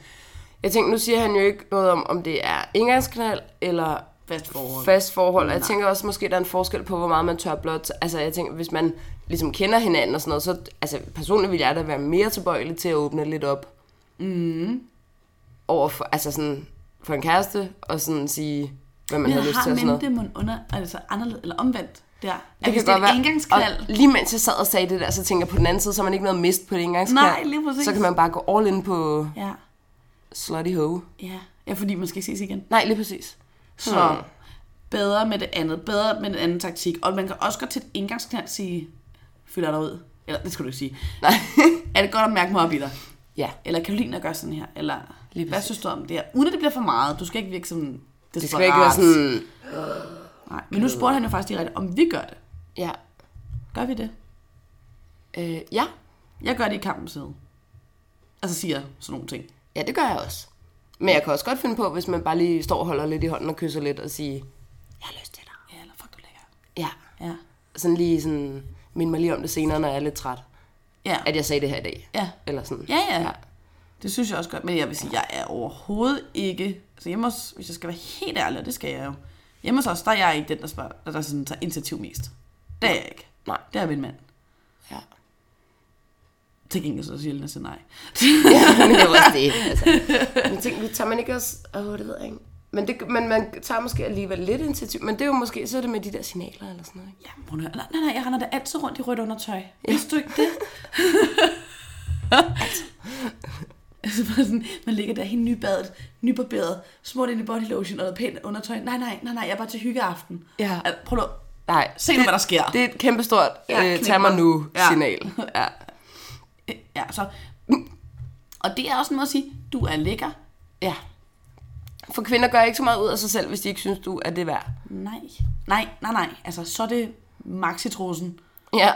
Jeg tænker, nu siger han jo ikke noget om, om det er engangsknald eller Fast forhold. fast forhold. Jeg tænker også, måske der er en forskel på, hvor meget man tør blot. Altså, jeg tænker, hvis man ligesom kender hinanden og sådan noget, så altså, personligt vil jeg da være mere tilbøjelig til at åbne lidt op. Mm. Over for, altså sådan, for en kæreste, og sådan sige, hvad man Men havde lyst til har og sådan noget. Mente under, altså anderledes, eller omvendt der? At Det hvis kan det er godt et engangsknald, Og lige mens jeg sad og sagde det der, så tænker jeg på den anden side, så har man ikke noget mist på det engangsknald. Nej, lige præcis. Så kan man bare gå all in på Ja, slutty hoe. ja. Ja, fordi man skal ses igen. Nej, lige præcis. Så Hmm. bedre med det andet, bedre med den anden taktik. Og man kan også godt til et engangsknald sige, fylder dig ud. Eller det skal du ikke sige. Nej. Er det godt at mærke mig op i dig? ja, Eller Karoline gør sådan her? Eller Lige hvad synes du om det her? Uden at det bliver for meget. Du skal ikke virke sådan det skal ikke være sådan... Nej, men nu spurgte han jo faktisk direkte, om vi gør det. Ja, Gør vi det? øh, ja. Jeg gør det i kampens side. Altså siger sådan nogle ting. ja, det gør jeg også. Men jeg kan også godt finde på, hvis man bare lige står og holder lidt i hånden og kysser lidt og sige, jeg har lyst til dig. Ja, eller fuck du lækker. Ja, Ja. sådan lige sådan, mind mig lige om det senere, når jeg er lidt træt, Ja. at jeg sagde det her i dag. Ja. Eller sådan. Ja, ja. ja. Det synes jeg også godt, men jeg vil sige, jeg er overhovedet ikke... Altså hjemme hos, hvis jeg skal være helt ærlig, og det skal jeg jo. Hjemme hos os, der er jeg ikke den, der, spørger, der sådan, tager initiativ mest. Det er jeg ikke. Nej. Det er min mand. Ja. Til gengæld så siger Jelena så nej. ja, men det er også det. Altså. Men tænk, tager man ikke også... Åh, det ved jeg ikke. Men, det, men man tager måske alligevel lidt initiativ. Men det er jo måske, så er det med de der signaler eller sådan noget. Ikke? Ja, nej, nej, nej, jeg render da altid rundt i rødt undertøj. Ja. Vidste du ikke det? altså, bare sådan, man ligger der helt nybadet, nybarberet, smurt ind i body lotion og noget pænt undertøj. Nej, nej, nej, nej, jeg er bare til hyggeaften. Ja. Altså, prøv nu, Nej, se nu, hvad der sker. Det er et kæmpestort Ja, øh, tag mig mig. nu Ja. signal. Ja. Ja, så... Og det er også en måde at sige, du er lækker. ja. For kvinder gør ikke så meget ud af sig selv, hvis de ikke synes, du er det værd. Nej, nej, nej, nej. Altså, så er det maxitrusen Ja.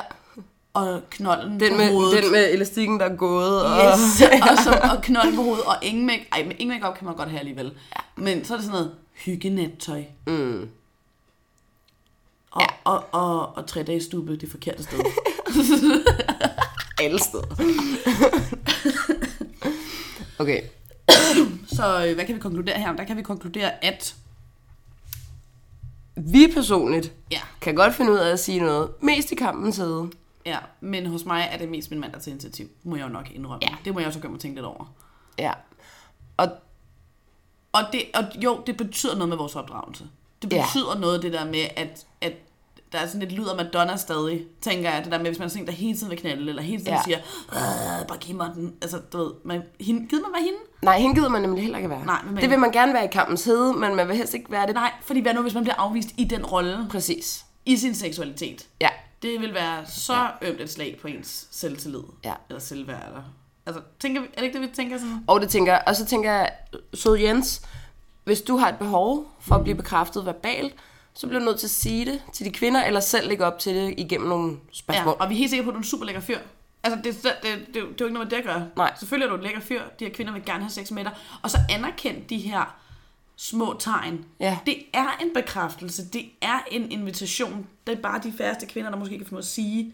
og knolden Den på med, hovedet. den med elastikken, der er gået. Og... Yes, og, så, og knolden på hovedet, og ingen make, ej, men ingen make kan man godt have alligevel. Ja. Men så er det sådan noget hyggenettøj. Mm. Og, ja. og, og, og tre dages stube det forkerte sted. Alle steder. okay. så øh, hvad kan vi konkludere her? Der kan vi konkludere, at Vi personligt ja, kan godt finde ud af at sige noget. Mest i kampens hede. ja, men hos mig er det mest min mand, der tager initiativ. Må jeg jo nok indrømme. Ja. Det må jeg også gøre mig tænke lidt over. Ja. Og Og, det, og jo, det betyder noget med vores opdragelse. Det betyder ja. noget, det der med, at, at der er sådan lidt lyd af Madonna stadig, tænker jeg. Det der med, hvis man er sådan en, der hele tiden vil knalde, eller hele tiden ja. Siger, "Øh, bare giv mig den. Altså, du ved, man, hende, gider man være hende? nej, hende gider man nemlig heller ikke være. Nej, men- det vil man gerne være i kampens hede, men man vil helst ikke være det. Nej, fordi hvad nu, hvis man bliver afvist i den rolle, Præcis. i sin seksualitet? Ja. Det vil være så ja. ømt et slag på ens selvtillid. Ja. Eller selvværd. Eller, altså, tænker vi, er det ikke det, vi tænker sådan? Og det tænker og så tænker jeg, sød Jens, hvis du har et behov for at blive bekræftet verbalt, så bliver du nødt til at sige det til de kvinder, eller selv lægge op til det igennem nogle Ja, spørgsmål. og vi er helt sikre på, at du er en super lækker fyr. Altså, det, det, det, det, det er jo ikke noget med det at gøre. Nej. Selvfølgelig er du en lækker fyr. De her kvinder vil gerne have sex med dig. Og så anerkend de her små tegn. Ja. Det er en bekræftelse. Det er en invitation. Det er bare de færreste kvinder, der måske kan få noget at sige.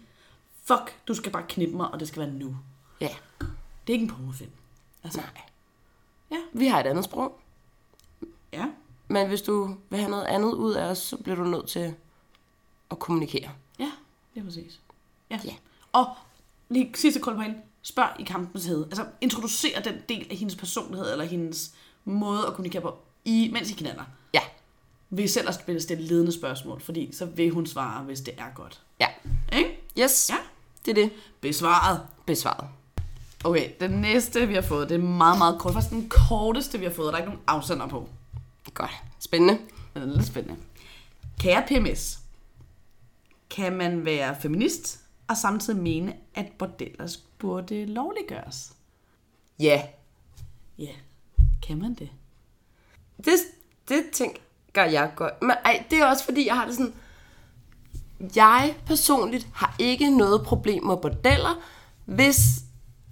Fuck, du skal bare knippe mig, og det skal være nu. Ja. Det er ikke en pornofilm. Altså, Nej. Ja. Vi har et andet sprog, ja. Men hvis du vil have noget andet ud af os, så bliver du nødt til at kommunikere. Ja, det er præcis. Ja. Ja. Og lige sidste kul på hende. Spørg i kampens hede. Altså, introducer den del af hendes personlighed, eller hendes måde at kommunikere på, i, mens I knaller. Ja. Ved selv at stille- stille ledende spørgsmål, fordi så vil hun svare, hvis det er godt. Ja. Ikke? Yes. Ja. Det er det. Besvaret. Besvaret. Okay, den næste, vi har fået, det er meget, meget kort. Faktisk den korteste, vi har fået, der er ikke nogen afsender på. Godt. Spændende. Den er lidt spændende. Kære PMS, kan man være feminist og samtidig mene, at bordeller burde lovliggøres? Ja. Ja, kan man det? Det, det tænker jeg godt. Men ej, det er også fordi, jeg har det sådan... Jeg personligt har ikke noget problem med bordeller, hvis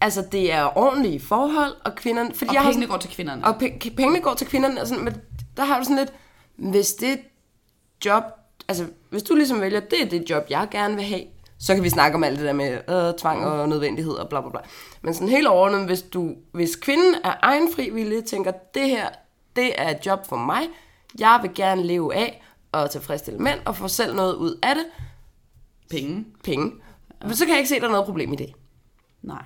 altså, det er ordentlige forhold, og kvinderne... Fordi Og jeg har pengene sådan, går til kvinderne. og pe- pengene går til kvinderne, og sådan, men der har du sådan lidt... Hvis det job... Altså, hvis du ligesom vælger, det er det job, jeg gerne vil have, så kan vi snakke om alt det der med øh, tvang og nødvendighed og bla bla bla. Men sådan helt overordnet, hvis, du, hvis kvinden er egen frivillig, tænker, det her, det er et job for mig, jeg vil gerne leve af og tilfredsstille mænd og få selv noget ud af det, Penge? penge, ja. så kan jeg ikke se, at der er noget problem i det. Nej.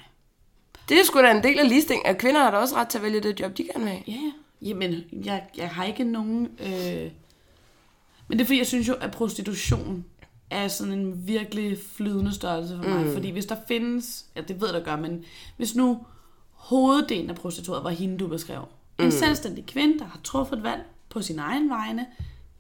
Det er sgu da en del af ligestilling, at kvinder har da også ret til at vælge det job, de gerne vil have. Ja, ja. Jamen, jeg, jeg har ikke nogen... Øh... Men det er fordi, jeg synes jo, at prostitution er sådan en virkelig flydende størrelse for mig. Mm. Fordi hvis der findes... Ja, det ved jeg, der gør, men hvis nu hoveddelen af prostitueret var hende, du beskrev. En Mm. selvstændig kvinde, der har truffet et valg på sin egen vegne.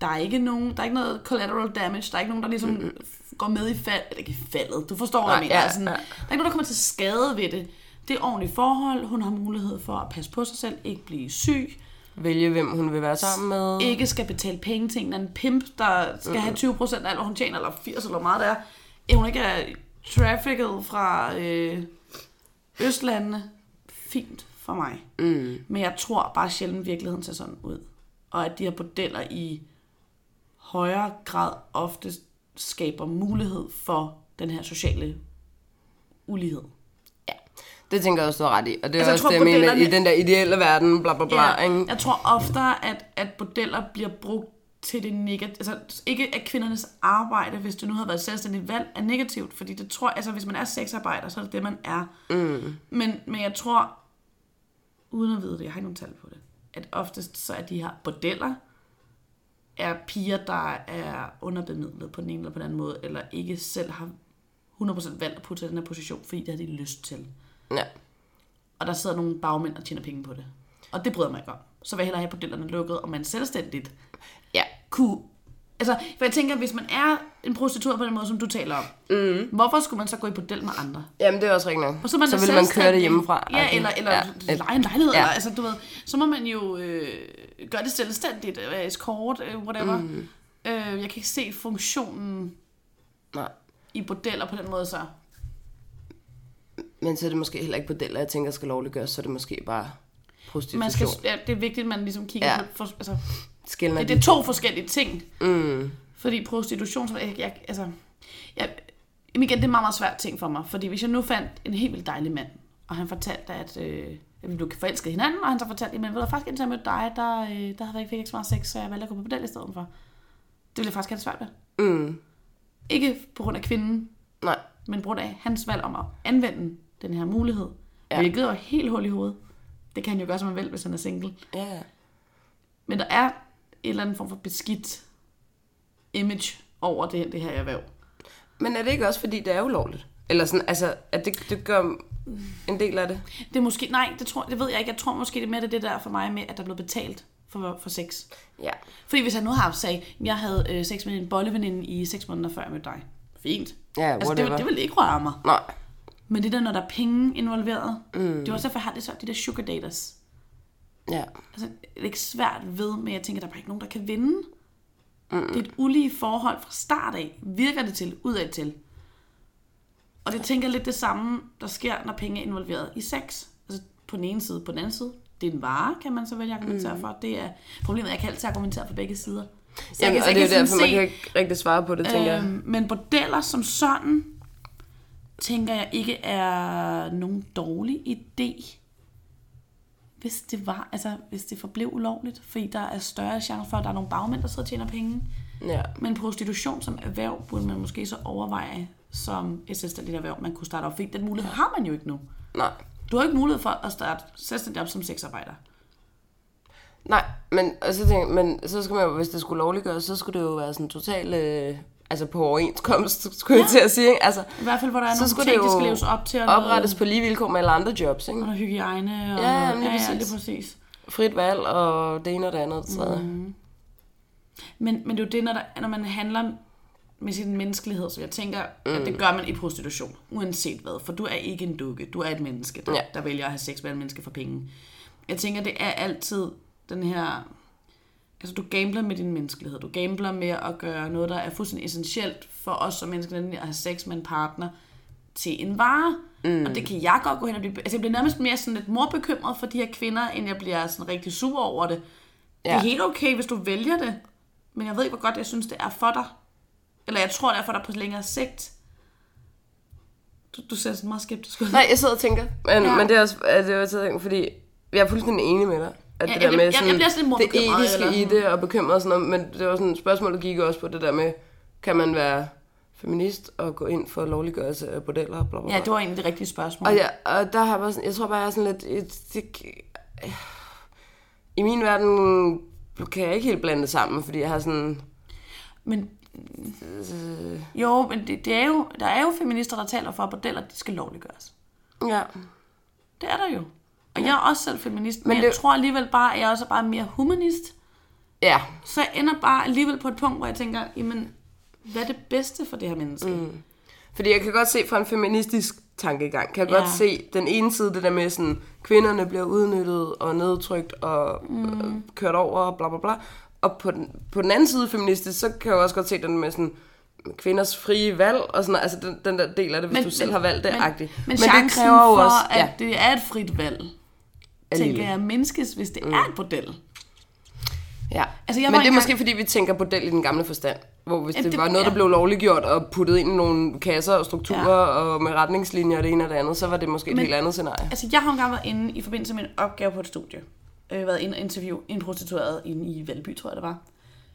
Der er ikke nogen, der er ikke noget collateral damage. Der er ikke nogen, der ligesom mm. går med i fald, eller ikke faldet. Du forstår, hvad jeg mener. ja, Sådan, ja. Der er ikke nogen, der kommer til skade ved det. Det er ordentlige forhold. Hun har mulighed for at passe på sig selv, ikke blive syg, Vælge, hvem hun vil være sammen med. ikke skal betale penge til en eller anden pimp, der skal have 20% af alt, hvad hun tjener, eller 80 eller hvor meget det er. Hun ikke er trafficket fra øh, Østlandene. Fint for mig. Mm. Men jeg tror bare sjældent, virkeligheden ser sådan ud. Og at de her bordeller i højere grad ofte skaber mulighed for den her sociale ulighed. Det tænker jeg også, du har ret i. Og det er Altså, også tror, det, jeg mener i den der ideelle verden, bla bla bla. Ja, ikke? jeg tror oftere, at, at bordeller bliver brugt til det negative. Altså ikke at kvindernes arbejde, hvis det nu havde været et selvstændigt valg, er negativt. Fordi det tror altså hvis man er sexarbejder, så er det det, man er. Mm. Men, men jeg tror, uden at vide det, jeg har ikke nogen tal på det, at oftest så er de her bordeller, er piger, der er underbemidlet på den ene eller på den anden måde, eller ikke selv har 100% valgt at putte sig i den her position, fordi det har de lyst til. Ja. Og der sidder nogle bagmænd og tjener penge på det. Og det bryder mig ikke om. Så vil jeg hellere have bordellerne lukket, og man selvstændigt ja. kunne... Altså, for jeg tænker, hvis man er en prostitueret på den måde, som du taler om, mm. hvorfor skulle man så gå i bordel med andre? Jamen, det er også rigtigt nok. Og så, man så da vil man køre det hjemmefra. Ja, eller, eller Ja. lege en lejlighed. Ja. Eller, altså, du ved, så må man jo øh, gøre det selvstændigt, øh, escort, øh, whatever. Mm. Øh, jeg kan ikke se funktionen Nej. i bordeller på den måde så. Men så er det måske heller ikke bordeller, jeg tænker skal lovliggøres, så er det måske bare prostitution. Man skal, ja, det er vigtigt, at man ligesom kigger Ja. på... For, altså, Skældner det, de det er to forskellige ting. Mm. Fordi prostitution, jeg, jeg, altså, jeg, igen, det er en meget, meget svært ting for mig. Fordi hvis jeg nu fandt en helt vildt dejlig mand, og han fortalte, at, øh, at vi blev forelsket hinanden, og han så fortalte, men ved du faktisk, indtil jeg mødte dig, der, øh, der havde jeg ikke fik ikke så meget sex, så jeg valgte at gå på model i stedet for. Det ville jeg faktisk have svært ved. Mm. Ikke på grund af kvinden, Nej. men på grund af hans valg om at anvende den her mulighed. Ja. Hvilket er helt hul i hovedet. Det kan han jo gøre, som han vil, hvis han er single. Ja. Men der er en eller anden form for beskidt image over det, det her erhverv. Men er det ikke også, fordi det er ulovligt? Eller sådan, altså, at det, det gør en del af det? Det er måske, nej, det, tror, det ved jeg ikke. Jeg tror måske, det er mere det, det der for mig med, at der er blevet betalt for, for sex. Ja. Fordi hvis jeg nu har sagt, at jeg havde øh, sex med en bolleveninde i seks måneder før jeg mødte dig. Fint. Ja, Altså, det, det ville ikke røre mig. Nej. Men det der, når der er penge involveret, mm. det er også derfor, jeg har det så, de der sugar daters. Ja. Altså, det er ikke svært ved, men jeg tænker, der er bare ikke nogen, der kan vinde. Mm. Det er et ulige forhold fra start af. Virker det til, udad til. Og det tænker lidt det samme, der sker, når penge er involveret i sex. Altså på den ene side, på den anden side. Det er en vare, kan man så vælge at argumentere mm. for. Det er problemet, jeg kan altid argumentere for begge sider. Så Jamen, jeg og det er jo derfor, man kan ikke rigtig svare på det, tænker jeg. Øhm, men bordeller som sådan, tænker jeg ikke er nogen dårlig idé. Hvis det var, altså hvis det forblev ulovligt, fordi der er større chance for, at der er nogle bagmænd, der sidder og tjener penge. Ja. Men prostitution som erhverv burde man måske så overveje som et selvstændigt erhverv, man kunne starte op. Fordi den mulighed har man jo ikke nu. Nej. Du har ikke mulighed for at starte selvstændigt op som sexarbejder. Nej, men, og så tænker, jeg, men så skal man jo, hvis det skulle lovliggøres, så skulle det jo være sådan totalt, øh, altså på overenskomst, skulle jeg til at sige. ikke? Altså, I hvert fald, hvor der er Så nogle skulle ting, det skal leves op til. Og oprettes på lige vilkår med alle andre jobs, ikke? Noget, og noget hygiejne. Og, Ja, jamen, lige ja, ja, præcis. lige præcis. Frit valg og det ene og det andet. Det tredje. Mm. Men, men det er jo det, når, der, når man handler med sin menneskelighed, så jeg tænker, mm. at det gør man i prostitution, uanset hvad. For du er ikke en dukke, du er et menneske, der, Ja. ja. der vælger at have sex med et menneske for penge. Jeg tænker, det er altid den her... Altså, du gambler med din menneskelighed. Du gambler med at gøre noget, der er fuldstændig essentielt for os som mennesker, nemlig at have sex med en partner til en vare. Mm. Og det kan jeg godt gå hen og blive... Altså, jeg bliver nærmest mere sådan lidt morbekymret for de her kvinder, end jeg bliver sådan rigtig sur over det. Ja. Det er helt okay, hvis du vælger det. Men jeg ved ikke, hvor godt jeg synes, det er for dig. Eller jeg tror, det er for dig på længere sigt. Du, du ser sådan meget skeptisk ud. Nej, jeg sidder og tænker, men, ja. Men det er også, det er også, fordi jeg er fuldstændig enig med dig. At Ja, det jeg der bliver- med jeg- jeg sådan lidt det etiske eller i det og bekymret og sådan noget, men det var sådan et spørgsmål, der gik også på det der med, kan man være feminist og gå ind for lovliggørelse af bordeller bla bla bla. Ja, det var egentlig det rigtige spørgsmål. Og, ja, og der har jeg bare sådan, jeg tror bare, jeg er sådan lidt... Et, det, I min verden kan jeg ikke helt blande det sammen, fordi jeg har sådan... Men, jo, men det, det er jo, der er jo feminister, der taler for, at bordeller de skal lovliggøres. Ja, Det er der jo. Og jeg er også selv feminist, men, Men men jeg det- tror alligevel bare, at jeg også er bare mere humanist. ja, Så jeg ender bare alligevel på et punkt, hvor jeg tænker, jamen, hvad er det bedste for det her menneske? Mm. fordi jeg kan godt se fra en feministisk tankegang, kan jeg Ja. godt se den ene side, det der med sådan, kvinderne bliver udnyttet og nedtrykt og mm. øh, kørt over og bla bla bla. Og på den, på den anden side feministisk, så kan jeg også godt se den med sådan, kvinders frie valg og sådan noget. altså den, den der del af det, hvis men, du selv har valgt det, men, agtigt. Men, men chancen for, at ja, det er et frit valg, er tænker lille. jeg, mindskes, hvis det mm. er et bordel. Ja. Altså, jeg Men det er engang- måske, fordi vi tænker bordel i den gamle forstand. Hvor hvis Ja, det, det- var noget, der ja. blev lovliggjort og puttet ind i nogle kasser og strukturer ja. og med retningslinjer og det ene og det andet, så var det måske et Men- helt andet scenarie. Altså, jeg har engang været inde i forbindelse med en opgave på et studie. Øh, været inde og interviewe en prostitueret inde i Valby, tror jeg det var.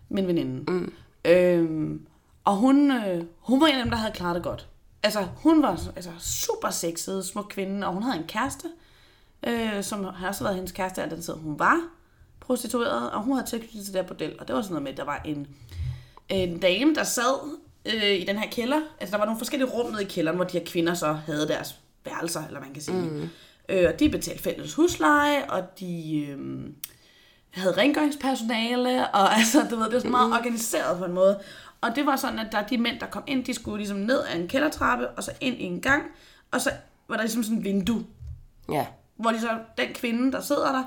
Min veninde. Mm. Øhm, og hun, øh, hun var en af dem, der havde klaret det godt. Altså, hun var altså, super sexet, smuk kvinde, og hun havde en kæreste, øh, som har også været hendes kæreste, den tid hun var prostitueret, og hun havde tilknyttet til det her bordel. Og det var sådan noget med, at der var en, en dame, der sad øh, i den her kælder. Altså, der var nogle forskellige rum nede i kælderen, hvor de her kvinder så havde deres værelser, eller man kan sige. Mm. Øh, og de betalte fælles husleje, og de øh, havde rengøringspersonale, og altså, du ved, det var sådan meget organiseret på en måde. Og det var sådan, at der de mænd, der kom ind, de skulle ligesom ned ad en kældertrappe, og så ind i en gang, og så var der ligesom sådan et vindue, Ja. Hvor de så, den kvinde, der sidder der,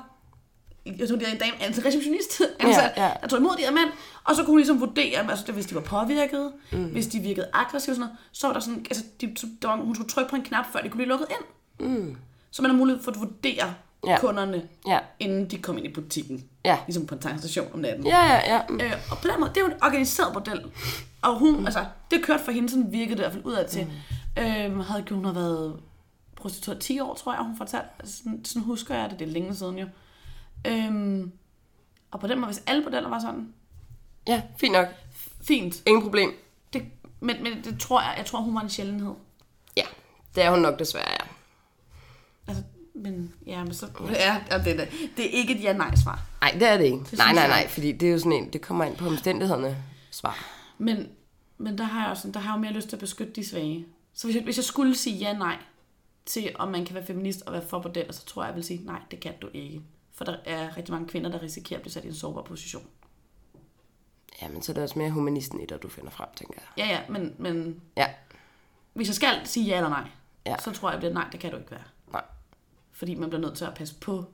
jeg tror, det er en dame, en receptionist, ansat, ja. der tog imod de her mænd, og så kunne hun ligesom vurdere, altså hvis de var påvirket, mm. hvis de virkede aggressivt sådan noget, så var der sådan, altså de, der var, hun skulle trykke på en knap, før de kunne blive lukket ind. Mm. Så man har mulighed for at vurdere Ja. ja. kunderne, Ja. inden de kom ind i butikken. Ja. Ligesom på en tankstation om natten. Ja, ja, ja. Mm. Øh, og på den måde, det er jo et organiseret model. Og hun, mm. altså, det kørte for hende, sådan virkede det i hvert fald udad til. Mm. Øh, havde, hun har været prostitueret 10 år, tror jeg, hun fortalte. Altså, sådan, sådan husker jeg det, det er længe siden jo. Øhm, og på den måde, hvis alle modeller var sådan, Ja, fint nok. fint. Ingen problem. Det, men, men det tror jeg, jeg tror, hun var en sjældenhed. Ja, det er hun nok desværre, ja. Altså, men ja, men så, ja, ja det, er det. det er ikke et ja-nej-svar. Nej, det er det ikke. Det nej, nej, nej, fordi det er jo sådan en, det kommer ind på omstændighederne svar. Men, men der har jeg også der har jeg jo mere lyst til at beskytte de svage. Så hvis jeg, hvis jeg skulle sige ja-nej til, om man kan være feminist og være for bordeller, så tror jeg, jeg vil sige, nej, det kan du ikke. For der er rigtig mange kvinder, der risikerer at blive sat i en sårbar position. Ja, men så er det også mere humanisten i dig, du finder frem, tænker jeg. Ja, ja, men, men Ja, hvis jeg skal sige ja eller nej, Ja. så tror jeg, at nej, det kan du ikke være. nej. Fordi man bliver nødt til at passe på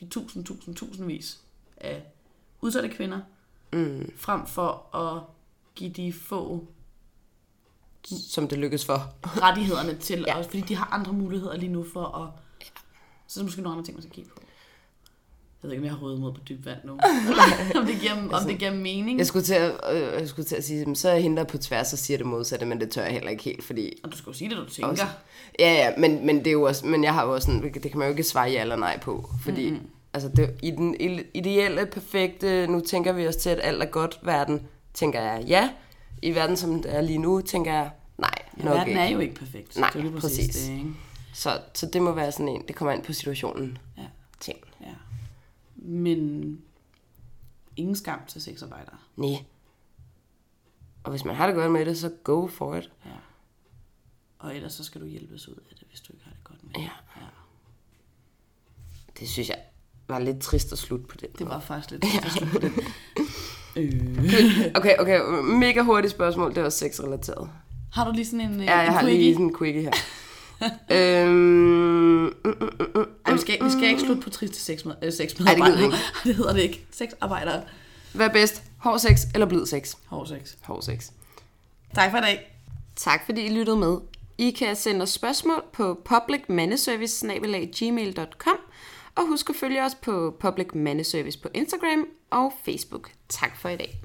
de tusind, tusind, tusindvis af udsatte kvinder, Mm. frem for at give de få Som det lykkes for. rettighederne til, Ja. ja. fordi de har andre muligheder lige nu for at... Så er der måske nogle andre ting, man skal kigge på. Jeg ved ikke, om jeg har røget mod på dyb vand nu. om, det giver, om det giver mening. Jeg skulle til at, øh, jeg skulle til at sige, så er jeg på tværs og siger det modsatte, men det tør jeg heller ikke helt, fordi... Og du skal jo sige det, du tænker. Også, ja, ja, men, men det er jo også, men jeg har jo også sådan, det kan man jo ikke svare ja eller nej på, fordi mm-hmm. altså det, i den ideelle, perfekte, nu tænker vi os til, at alt er godt verden, tænker jeg ja. I verden, som det er lige nu, tænker jeg nej, Ja, nok verden ikke. er jo ikke perfekt. Nej, det er lige præcis. Det, ikke? Så, så det må være sådan en, det kommer ind på situationen. Ja. Ting. ja. Men ingen skam til sexarbejdere. Nej. Og hvis man har det godt med det, så go for it. Ja. Og ellers så skal du hjælpes ud af det, hvis du ikke har det godt med det. Ja. ja. Det synes jeg var lidt trist at slutte på det. Det var faktisk lidt ja. slut på det. Øh. Okay, okay, mega hurtigt spørgsmål, det er også sexrelateret. Har du lige sådan en, øh, Ja, jeg en har quickie? lige sådan en quickie her. øhm, mm, mm, mm. Ej, vi skal, vi skal ikke slutte på triste sex med, øh, Ej, det sexmedarbejdere. vi det hedder det ikke. Sexarbejdere. Hvad er bedst? Hård sex eller blid sex? Hård sex. Hård sex. Tak for i dag. Tak fordi I lyttede med. I kan sende os spørgsmål på publicmandeservice.gmail.com og husk at følge os på Public Mandeservice på Instagram og Facebook. Tak for i dag.